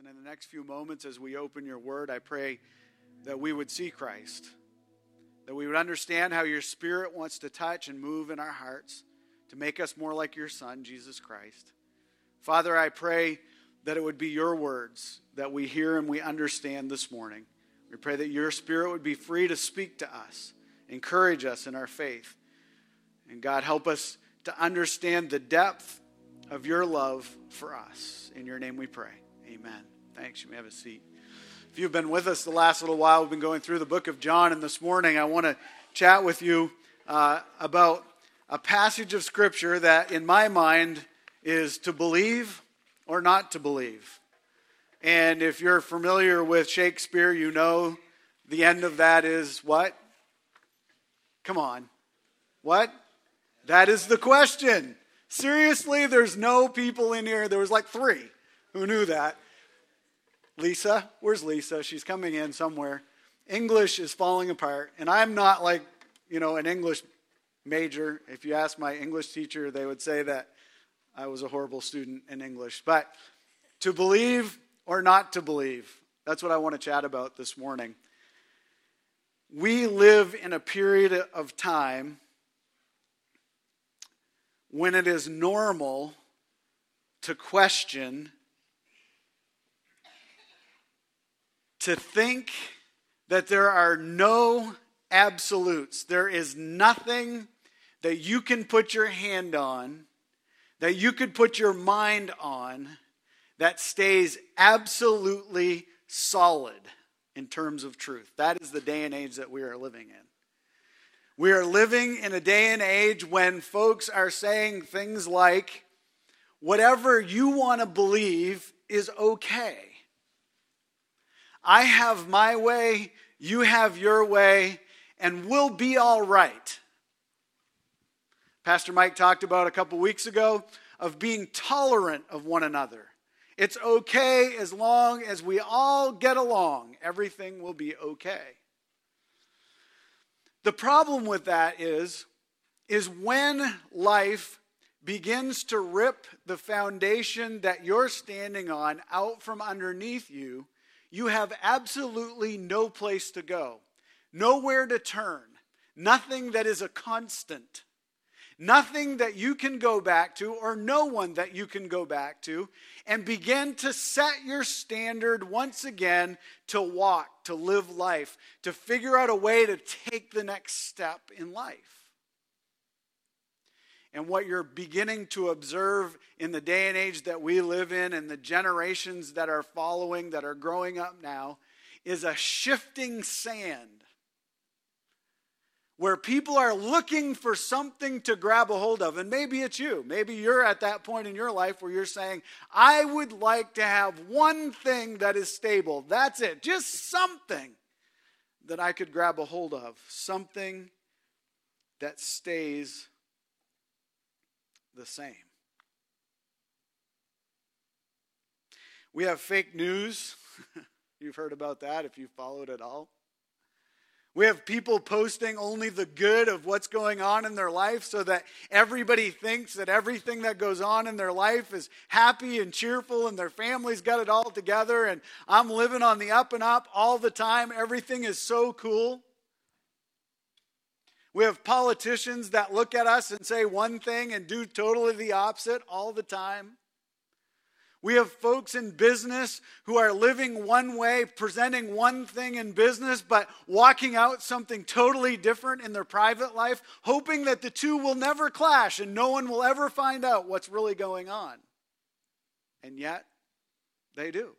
And in the next few moments, as we open your word, I pray that we would see Christ, that we would understand how your spirit wants to touch and move in our hearts to make us more like your Son, Jesus Christ. Father, I pray that it would be your words that we hear and we understand this morning. We pray that your spirit would be free to speak to us, encourage us in our faith. And God, help us to understand the depth of your love for us. In your name we pray. Amen. Thanks. You may have a seat. If you've been with us the last little while, we've been going through the book of John, and this morning I want to chat with you uh, about a passage of Scripture that, in my mind, is to believe or not to believe. And if you're familiar with Shakespeare, you know the end of that is what? Come on. What? That is the question. Seriously, there's no people in here. There was like three who knew that. Lisa, where's Lisa? She's coming in somewhere. English is falling apart. And I'm not like, you know, an English major. If you ask my English teacher, they would say that I was a horrible student in English. But to believe or not to believe, that's what I want to chat about this morning. We live in a period of time when it is normal to question, to think that there are no absolutes. There is nothing that you can put your hand on that you could put your mind on that stays absolutely solid in terms of truth. That is the day and age that we are living in. We are living in a day and age when folks are saying things like, whatever you want to believe is okay. I have my way, you have your way, and we'll be all right. Pastor Mike talked about a couple weeks ago of being tolerant of one another. It's okay as long as we all get along, everything will be okay. The problem with that is is when life begins to rip the foundation that you're standing on out from underneath you, you have absolutely no place to go, nowhere to turn, nothing that is a constant. Nothing that you can go back to, or no one that you can go back to, and begin to set your standard once again to walk, to live life, to figure out a way to take the next step in life. And what you're beginning to observe in the day and age that we live in, and the generations that are following, that are growing up now, is a shifting sand where people are looking for something to grab a hold of. And maybe it's you. Maybe you're at that point in your life where you're saying, I would like to have one thing that is stable. That's it. Just something that I could grab a hold of. Something that stays the same. We have fake news. You've heard about that if you've followed at all. We have people posting only the good of what's going on in their life so that everybody thinks that everything that goes on in their life is happy and cheerful and their family's got it all together and I'm living on the up and up all the time. Everything is so cool. We have politicians that look at us and say one thing and do totally the opposite all the time. We have folks in business who are living one way, presenting one thing in business, but walking out something totally different in their private life, hoping that the two will never clash and no one will ever find out what's really going on. And yet, they do.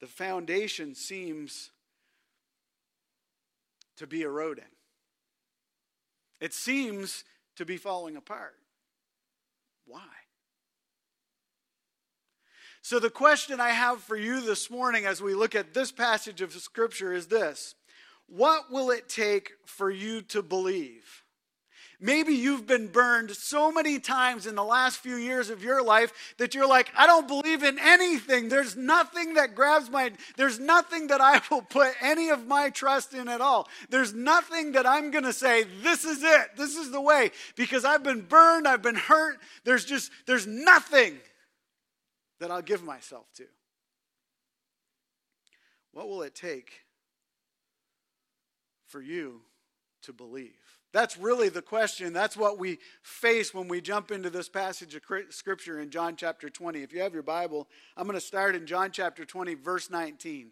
The foundation seems to be eroding. It seems to be falling apart. Why? So, the question I have for you this morning as we look at this passage of Scripture is this What will it take for you to believe? Maybe you've been burned so many times in the last few years of your life that you're like, I don't believe in anything. There's nothing that grabs my, there's nothing that I will put any of my trust in at all. There's nothing that I'm going to say, this is it, this is the way, because I've been burned, I've been hurt. There's just, there's nothing that I'll give myself to. What will it take for you to believe? That's really the question. That's what we face when we jump into this passage of Scripture in John chapter 20. If you have your Bible, I'm going to start in John chapter 20, verse 19.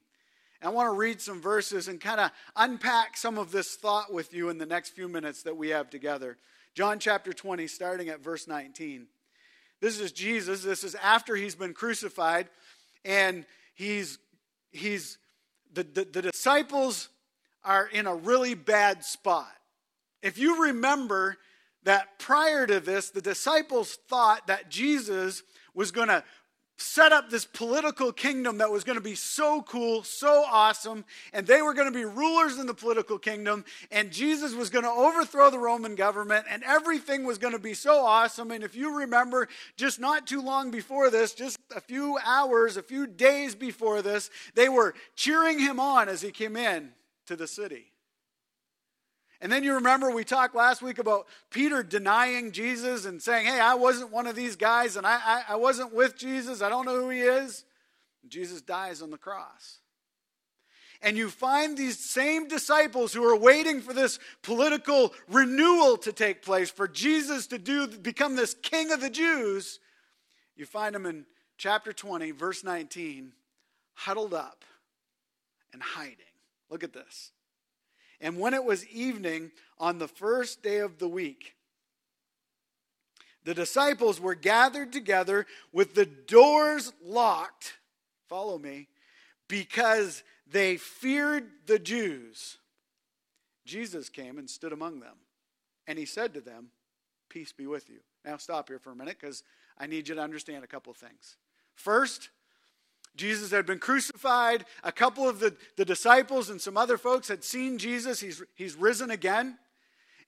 And I want to read some verses and kind of unpack some of this thought with you in the next few minutes that we have together. John chapter 20, starting at verse 19. This is Jesus. This is after he's been crucified, and he's, he's the, the, the disciples are in a really bad spot. If you remember that prior to this, the disciples thought that Jesus was going to set up this political kingdom that was going to be so cool, so awesome, and they were going to be rulers in the political kingdom, and Jesus was going to overthrow the Roman government, and everything was going to be so awesome. And if you remember, just not too long before this, just a few hours, a few days before this, they were cheering him on as he came in to the city. And then you remember we talked last week about Peter denying Jesus and saying, Hey, I wasn't one of these guys and I, I, I wasn't with Jesus. I don't know who he is. Jesus dies on the cross. And you find these same disciples who are waiting for this political renewal to take place, for Jesus to do become this king of the Jews. You find them in chapter 20, verse 19, huddled up and hiding. Look at this. And when it was evening on the first day of the week, the disciples were gathered together with the doors locked. Follow me. Because they feared the Jews. Jesus came and stood among them. And he said to them, Peace be with you. Now, stop here for a minute because I need you to understand a couple of things. First, Jesus had been crucified. A couple of the, the disciples and some other folks had seen Jesus. He's, he's risen again.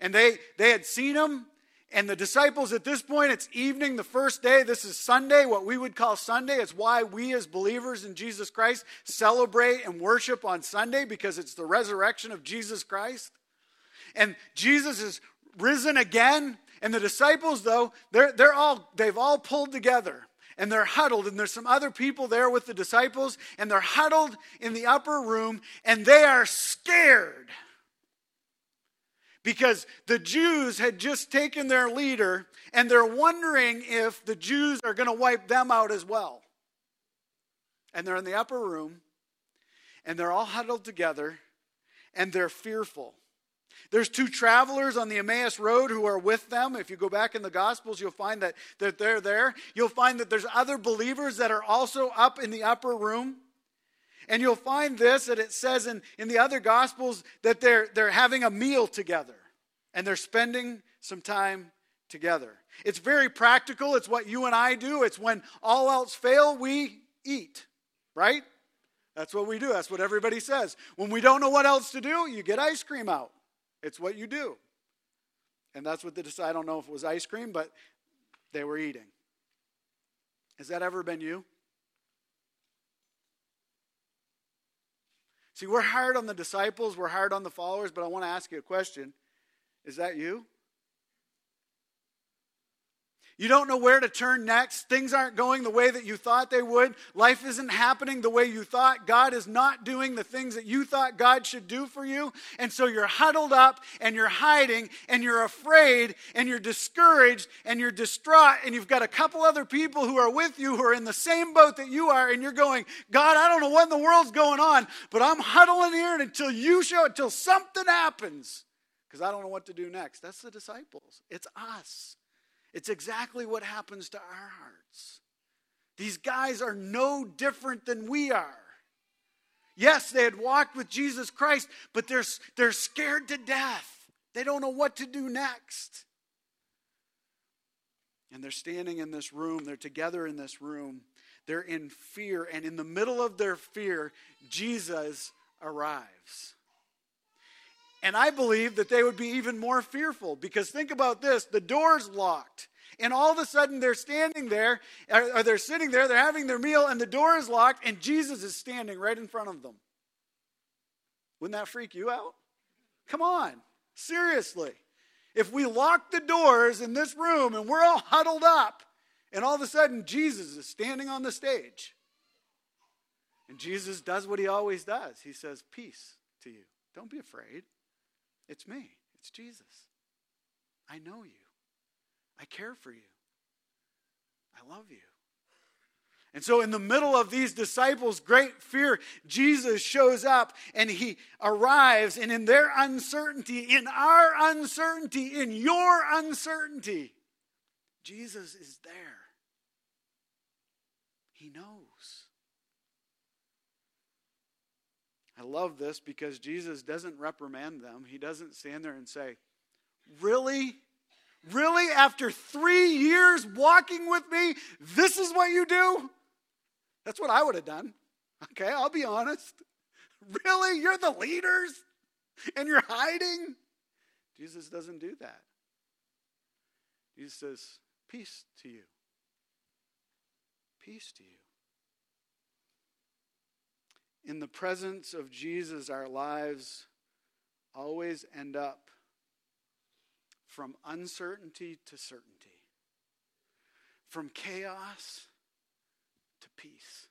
And they, they had seen him. And the disciples at this point, it's evening, the first day. This is Sunday, what we would call Sunday. It's why we as believers in Jesus Christ celebrate and worship on Sunday because it's the resurrection of Jesus Christ. And Jesus is risen again. And the disciples, though, they're, they're all, they've all pulled together and they're huddled, and there's some other people there with the disciples, and they're huddled in the upper room, and they are scared because the Jews had just taken their leader, and they're wondering if the Jews are going to wipe them out as well. And they're in the upper room, and they're all huddled together, and they're fearful. There's two travelers on the Emmaus Road who are with them. If you go back in the Gospels, you'll find that, that they're there. You'll find that there's other believers that are also up in the upper room. And you'll find this that it says in, in the other Gospels that they're, they're having a meal together and they're spending some time together. It's very practical. It's what you and I do. It's when all else fail, we eat, right? That's what we do. That's what everybody says. When we don't know what else to do, you get ice cream out. It's what you do. And that's what the I don't know if it was ice cream, but they were eating. Has that ever been you? See, we're hard on the disciples, we're hard on the followers, but I want to ask you a question. Is that you? You don't know where to turn next. Things aren't going the way that you thought they would. Life isn't happening the way you thought. God is not doing the things that you thought God should do for you. And so you're huddled up and you're hiding and you're afraid and you're discouraged and you're distraught. And you've got a couple other people who are with you who are in the same boat that you are. And you're going, God, I don't know what in the world's going on, but I'm huddling here until you show, until something happens because I don't know what to do next. That's the disciples, it's us. It's exactly what happens to our hearts. These guys are no different than we are. Yes, they had walked with Jesus Christ, but they're, they're scared to death. They don't know what to do next. And they're standing in this room, they're together in this room. They're in fear, and in the middle of their fear, Jesus arrives. And I believe that they would be even more fearful because think about this the door's locked. And all of a sudden they're standing there, or they're sitting there, they're having their meal, and the door is locked, and Jesus is standing right in front of them. Wouldn't that freak you out? Come on, seriously. If we lock the doors in this room and we're all huddled up, and all of a sudden Jesus is standing on the stage, and Jesus does what he always does He says, Peace to you. Don't be afraid. It's me, it's Jesus. I know you, I care for you, I love you. And so, in the middle of these disciples' great fear, Jesus shows up and he arrives. And in their uncertainty, in our uncertainty, in your uncertainty, Jesus is there. He knows. I love this because Jesus doesn't reprimand them. He doesn't stand there and say, Really? Really? After three years walking with me, this is what you do? That's what I would have done. Okay, I'll be honest. Really? You're the leaders and you're hiding? Jesus doesn't do that. Jesus says, Peace to you. Peace to you. In the presence of Jesus, our lives always end up from uncertainty to certainty, from chaos to peace.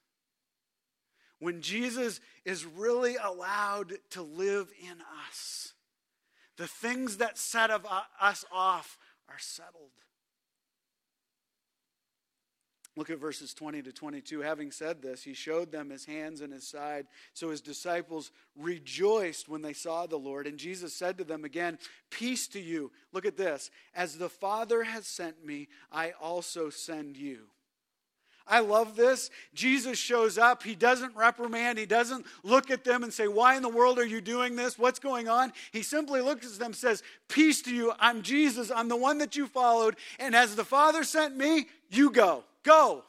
When Jesus is really allowed to live in us, the things that set of uh, us off are settled. Look at verses 20 to 22. Having said this, he showed them his hands and his side. So his disciples rejoiced when they saw the Lord. And Jesus said to them again, Peace to you. Look at this. As the Father has sent me, I also send you. I love this. Jesus shows up. He doesn't reprimand. He doesn't look at them and say, Why in the world are you doing this? What's going on? He simply looks at them says, Peace to you. I'm Jesus. I'm the one that you followed. And as the Father sent me, you go. Go.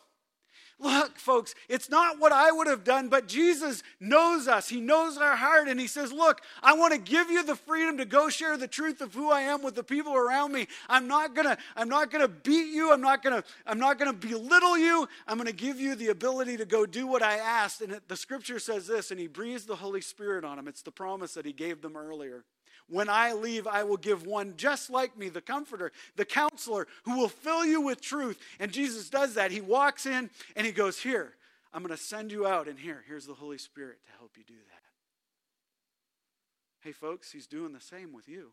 Look, folks, it's not what I would have done, but Jesus knows us. He knows our heart, and He says, Look, I want to give you the freedom to go share the truth of who I am with the people around me. I'm not gonna, I'm not gonna beat you, I'm not gonna, I'm not gonna belittle you. I'm gonna give you the ability to go do what I asked. And the scripture says this, and he breathes the Holy Spirit on them. It's the promise that he gave them earlier. When I leave, I will give one just like me, the comforter, the counselor, who will fill you with truth. And Jesus does that. He walks in and he goes, Here, I'm going to send you out, and here, here's the Holy Spirit to help you do that. Hey, folks, he's doing the same with you.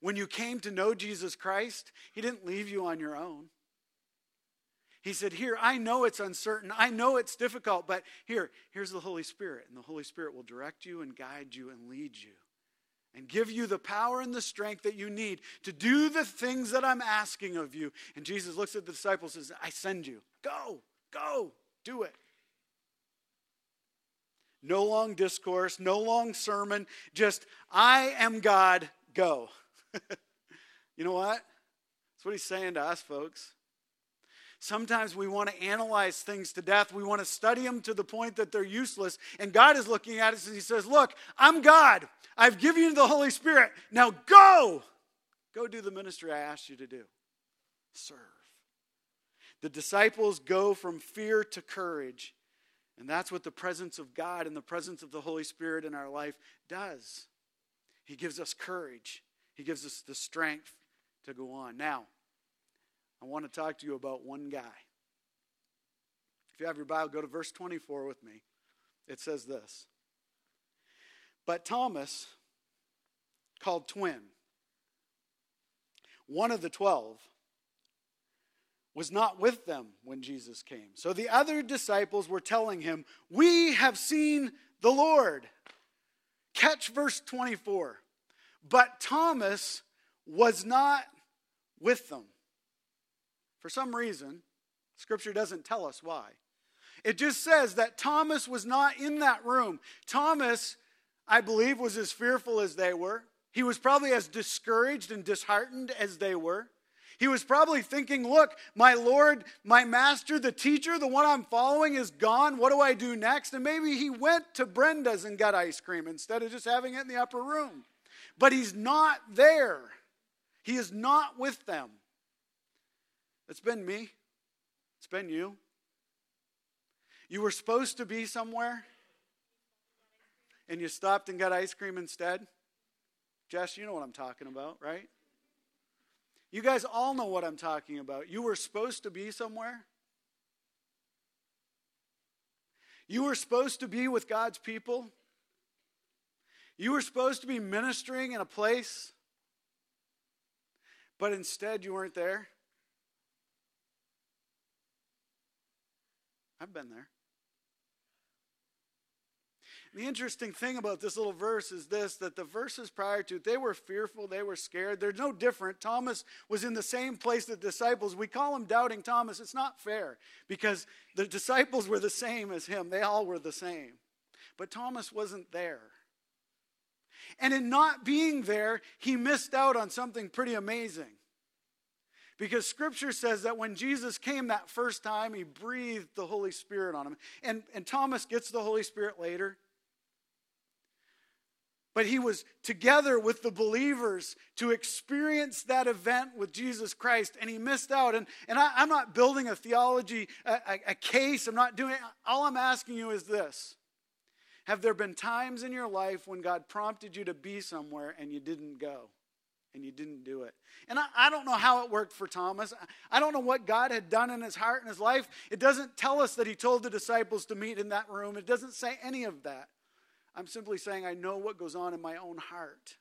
When you came to know Jesus Christ, he didn't leave you on your own. He said, Here, I know it's uncertain. I know it's difficult, but here, here's the Holy Spirit. And the Holy Spirit will direct you and guide you and lead you and give you the power and the strength that you need to do the things that I'm asking of you. And Jesus looks at the disciples and says, I send you. Go, go, do it. No long discourse, no long sermon, just, I am God, go. you know what? That's what he's saying to us, folks. Sometimes we want to analyze things to death. We want to study them to the point that they're useless. And God is looking at us and He says, Look, I'm God. I've given you the Holy Spirit. Now go. Go do the ministry I asked you to do. Serve. The disciples go from fear to courage. And that's what the presence of God and the presence of the Holy Spirit in our life does. He gives us courage, He gives us the strength to go on. Now, I want to talk to you about one guy. If you have your Bible, go to verse 24 with me. It says this But Thomas, called twin, one of the twelve, was not with them when Jesus came. So the other disciples were telling him, We have seen the Lord. Catch verse 24. But Thomas was not with them. For some reason, Scripture doesn't tell us why. It just says that Thomas was not in that room. Thomas, I believe, was as fearful as they were. He was probably as discouraged and disheartened as they were. He was probably thinking, look, my Lord, my master, the teacher, the one I'm following is gone. What do I do next? And maybe he went to Brenda's and got ice cream instead of just having it in the upper room. But he's not there, he is not with them. It's been me, it's been you. You were supposed to be somewhere, and you stopped and got ice cream instead. Jess, you know what I'm talking about, right? You guys all know what I'm talking about. You were supposed to be somewhere. You were supposed to be with God's people. You were supposed to be ministering in a place, but instead you weren't there. I've been there. The interesting thing about this little verse is this that the verses prior to it, they were fearful, they were scared. They're no different. Thomas was in the same place the disciples. We call him doubting Thomas. It's not fair because the disciples were the same as him, they all were the same. But Thomas wasn't there. And in not being there, he missed out on something pretty amazing. Because scripture says that when Jesus came that first time, he breathed the Holy Spirit on him. And, and Thomas gets the Holy Spirit later. But he was together with the believers to experience that event with Jesus Christ, and he missed out. And, and I, am not building a theology, a, a, a case. I'm not doing All I'm asking you is this Have there been times in your life when God prompted you to be somewhere and you didn't go? And you didn't do it. And I, I, don't know how it worked for Thomas. I don't know what God had done in his heart and his life. It doesn't tell us that he told the disciples to meet in that room, it doesn't say any of that. I'm simply saying I know what goes on in my own heart.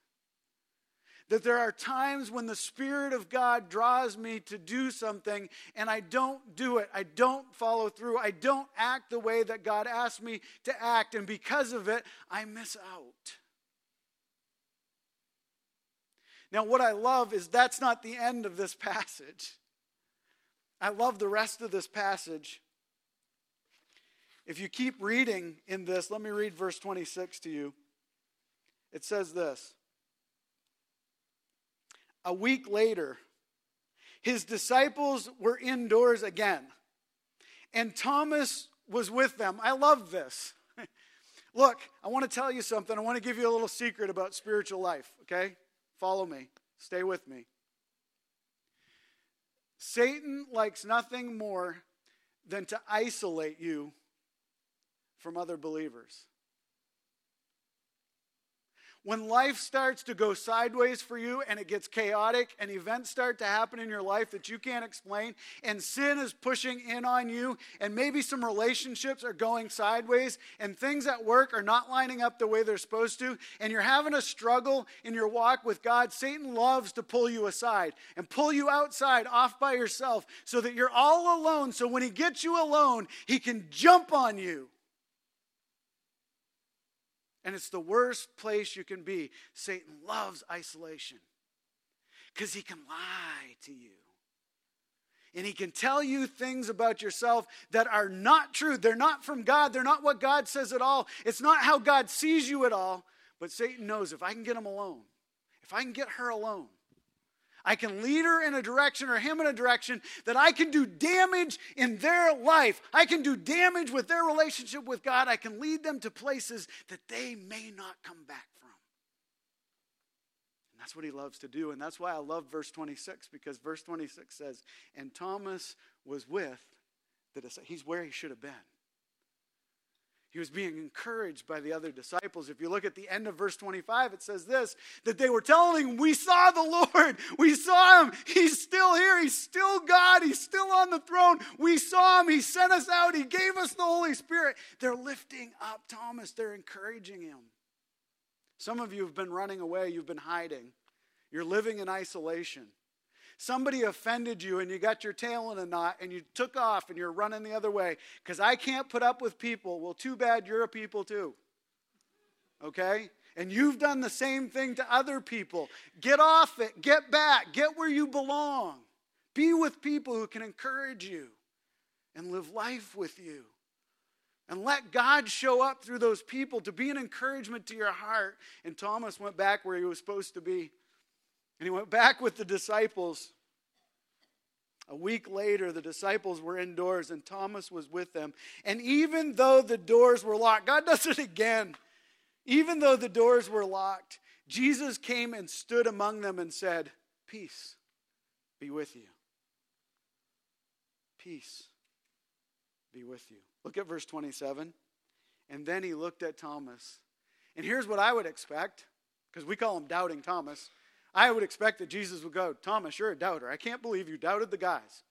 That there are times when the Spirit of God draws me to do something and I don't do it. I don't follow through. I don't act the way that God asked me to act. And because of it, I miss out. Now, what I love is that's not the end of this passage. I love the rest of this passage. If you keep reading in this, let me read verse 26 to you. It says this A week later, his disciples were indoors again, and Thomas was with them. I love this. Look, I want to tell you something. I want to give you a little secret about spiritual life, okay? Follow me, stay with me. Satan likes nothing more than to isolate you from other believers. When life starts to go sideways for you and it gets chaotic and events start to happen in your life that you can't explain and sin is pushing in on you and maybe some relationships are going sideways and things at work are not lining up the way they're supposed to and you're having a struggle in your walk with God, Satan loves to pull you aside and pull you outside off by yourself so that you're all alone. So when he gets you alone, he can jump on you and it's the worst place you can be. Satan loves isolation because he can lie to you. And he can tell you things about yourself that are not true. They're not from God. They're not what God says at all. It's not how God sees you at all. But Satan knows if I can get him alone, if I can get her alone, I can lead her in a direction or him in a direction that I can do damage in their life. I can do damage with their relationship with God. I can lead them to places that they may not come back from. And that's what he loves to do. And that's why I love verse 26 because verse 26 says, And Thomas was with the disciples. He's where he should have been. He was being encouraged by the other disciples. If you look at the end of verse 25, it says this that they were telling him, We saw the Lord. We saw him. He's still here. He's still God. He's still on the throne. We saw him. He sent us out. He gave us the Holy Spirit. They're lifting up Thomas, they're encouraging him. Some of you have been running away, you've been hiding, you're living in isolation. Somebody offended you and you got your tail in a knot and you took off and you're running the other way because I can't put up with people. Well, too bad you're a people too. Okay? And you've done the same thing to other people. Get off it, get back, get where you belong. Be with people who can encourage you and live life with you. And let God show up through those people to be an encouragement to your heart. And Thomas went back where he was supposed to be. And he went back with the disciples. A week later, the disciples were indoors and Thomas was with them. And even though the doors were locked, God does it again. Even though the doors were locked, Jesus came and stood among them and said, Peace be with you. Peace be with you. Look at verse 27. And then he looked at Thomas. And here's what I would expect, because we call him Doubting Thomas. I would expect that Jesus would go, Thomas, you're a doubter. I can't believe you doubted the guys.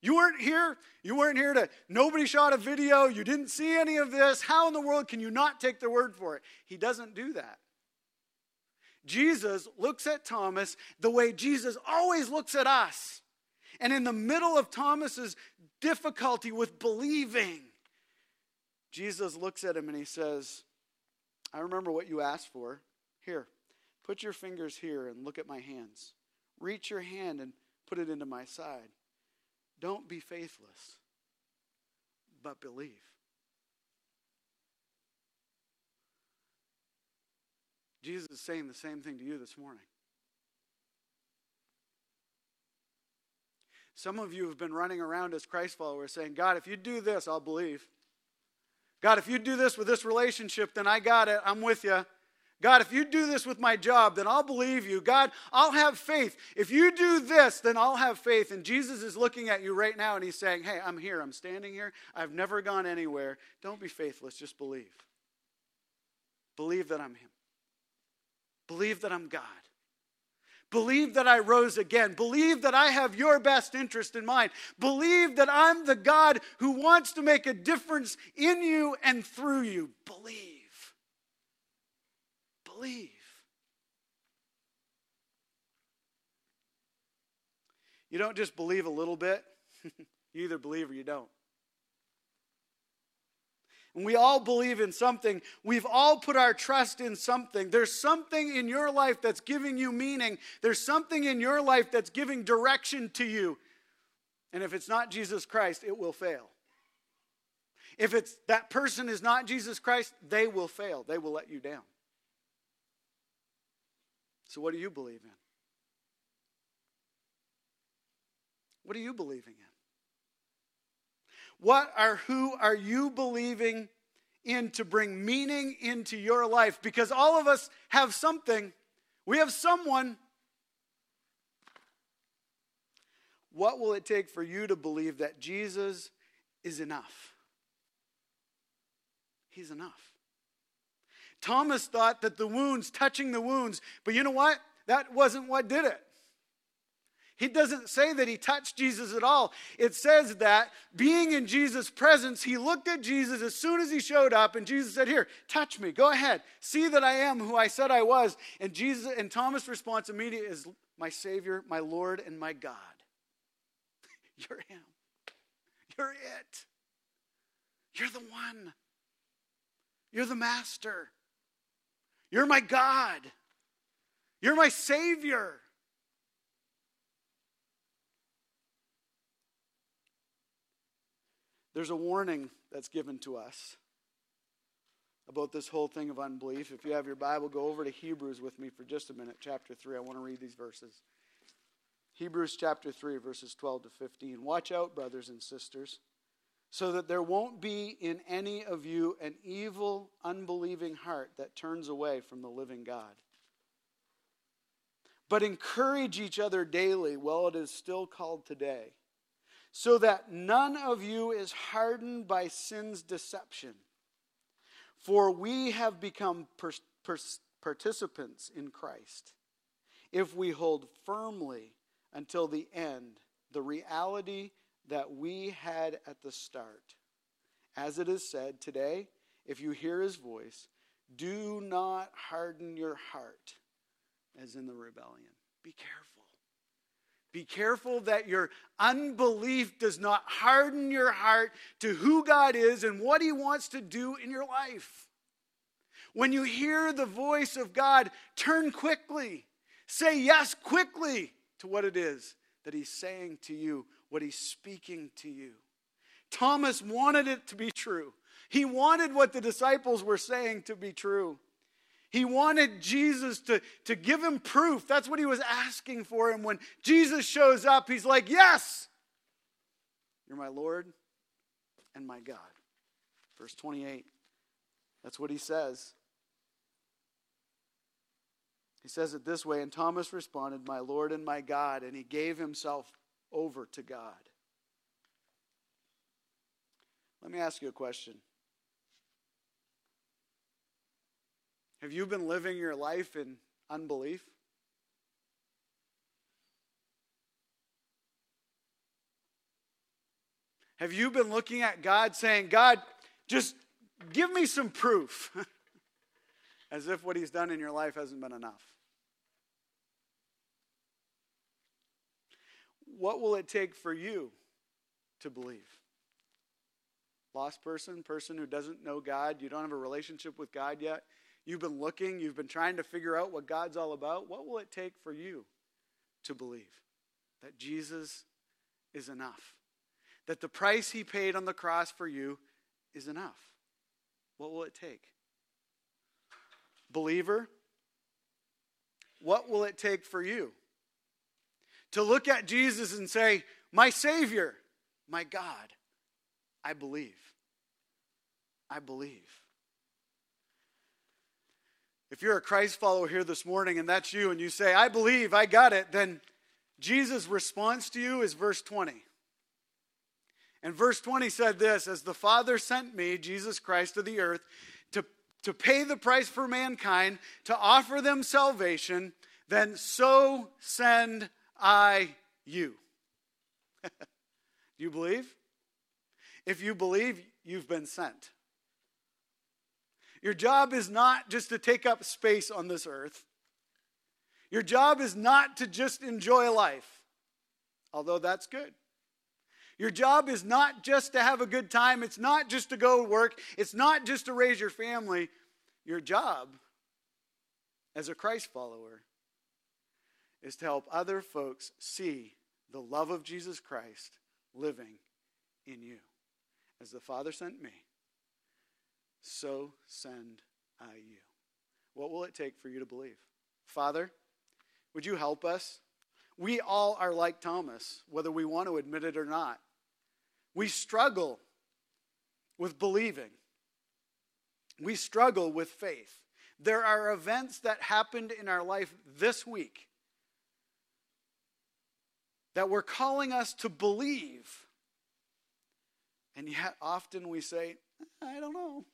You weren't here. You weren't here to, nobody shot a video. You didn't see any of this. How in the world can you not take their word for it? He doesn't do that. Jesus looks at Thomas the way Jesus always looks at us. And in the middle of Thomas's difficulty with believing, Jesus looks at him and he says, I remember what you asked for. Here, put your fingers here and look at my hands. Reach your hand and put it into my side. Don't be faithless, but believe. Jesus is saying the same thing to you this morning. Some of you have been running around as Christ followers saying, God, if you do this, I'll believe. God, if you do this with this relationship, then I got it. I'm with you. God, if you do this with my job, then I'll believe you. God, I'll have faith. If you do this, then I'll have faith. And Jesus is looking at you right now and he's saying, Hey, I'm here. I'm standing here. I've never gone anywhere. Don't be faithless. Just believe. Believe that I'm Him. Believe that I'm God. Believe that I rose again. Believe that I have your best interest in mind. Believe that I'm the God who wants to make a difference in you and through you. Believe. Believe. You don't just believe a little bit, you either believe or you don't. And we all believe in something. We've all put our trust in something. There's something in your life that's giving you meaning. There's something in your life that's giving direction to you. And if it's not Jesus Christ, it will fail. If it's that person is not Jesus Christ, they will fail. They will let you down. So what do you believe in? What are you believing in? What are who are you believing in to bring meaning into your life? Because all of us have something, we have someone. What will it take for you to believe that Jesus is enough? He's enough. Thomas thought that the wounds, touching the wounds, but you know what? That wasn't what did it. He doesn't say that he touched Jesus at all. It says that being in Jesus' presence, he looked at Jesus as soon as he showed up, and Jesus said, Here, touch me. Go ahead. See that I am who I said I was. And Jesus and Thomas' response immediately is, My Savior, my Lord, and my God. You're him. You're it. You're the one. You're the master. You're my God. You're my Savior. There's a warning that's given to us about this whole thing of unbelief. If you have your Bible, go over to Hebrews with me for just a minute, chapter 3. I want to read these verses. Hebrews chapter 3, verses 12 to 15. Watch out, brothers and sisters, so that there won't be in any of you an evil, unbelieving heart that turns away from the living God. But encourage each other daily while it is still called today so that none of you is hardened by sin's deception. For we have become per- per- participants in Christ if we hold firmly until the end the reality that we had at the start. As it is said today, if you hear his voice, do not harden your heart as in the rebellion. Be careful. Be careful that your unbelief does not harden your heart to who God is and what He wants to do in your life. When you hear the voice of God, turn quickly. Say yes quickly to what it is that He's saying to you, what He's speaking to you. Thomas wanted it to be true. He wanted what the disciples were saying to be true. He wanted Jesus to, to give him proof. That's what he was asking for. And when Jesus shows up, he's like, Yes, You're my Lord and my God. Verse 28. That's what he says. He says it this way, and Thomas responded, My Lord and my God, and he gave himself over to God. Let me ask you a question. Have you been living your life in unbelief? Have you been looking at God saying, God, just give me some proof? As if what He's done in your life hasn't been enough. What will it take for you to believe? Lost person, person who doesn't know God, you don't have a relationship with God yet. You've been looking, you've been trying to figure out what God's all about. What will it take for you to believe that Jesus is enough? That the price he paid on the cross for you is enough? What will it take? Believer, what will it take for you to look at Jesus and say, My Savior, my God, I believe. I believe. If you're a Christ follower here this morning and that's you and you say, I believe, I got it, then Jesus' response to you is verse 20. And verse 20 said this As the Father sent me, Jesus Christ, to the earth to, to pay the price for mankind, to offer them salvation, then so send I you. Do you believe? If you believe, you've been sent. Your job is not just to take up space on this earth. Your job is not to just enjoy life, although that's good. Your job is not just to have a good time, it's not just to go work, it's not just to raise your family. Your job as a Christ follower is to help other folks see the love of Jesus Christ living in you. As the Father sent me, so send I you. What will it take for you to believe? Father, would you help us? We all are like Thomas, whether we want to admit it or not. We struggle with believing, we struggle with faith. There are events that happened in our life this week that were calling us to believe. And yet, often we say, I don't know.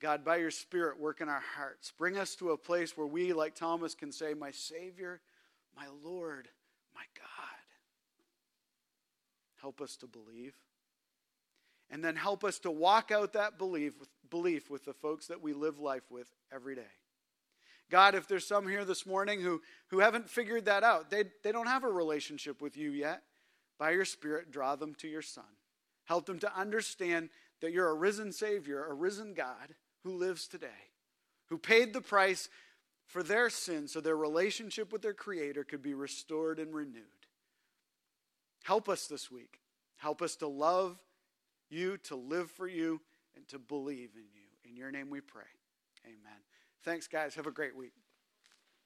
God, by your Spirit, work in our hearts. Bring us to a place where we, like Thomas, can say, My Savior, my Lord, my God. Help us to believe. And then help us to walk out that belief, belief with the folks that we live life with every day. God, if there's some here this morning who, who haven't figured that out, they, they don't have a relationship with you yet, by your Spirit, draw them to your Son. Help them to understand that you're a risen Savior, a risen God who lives today, who paid the price for their sin so their relationship with their Creator could be restored and renewed. Help us this week. Help us to love you, to live for you, and to believe in you. In your name we pray. Amen. Thanks, guys. Have a great week.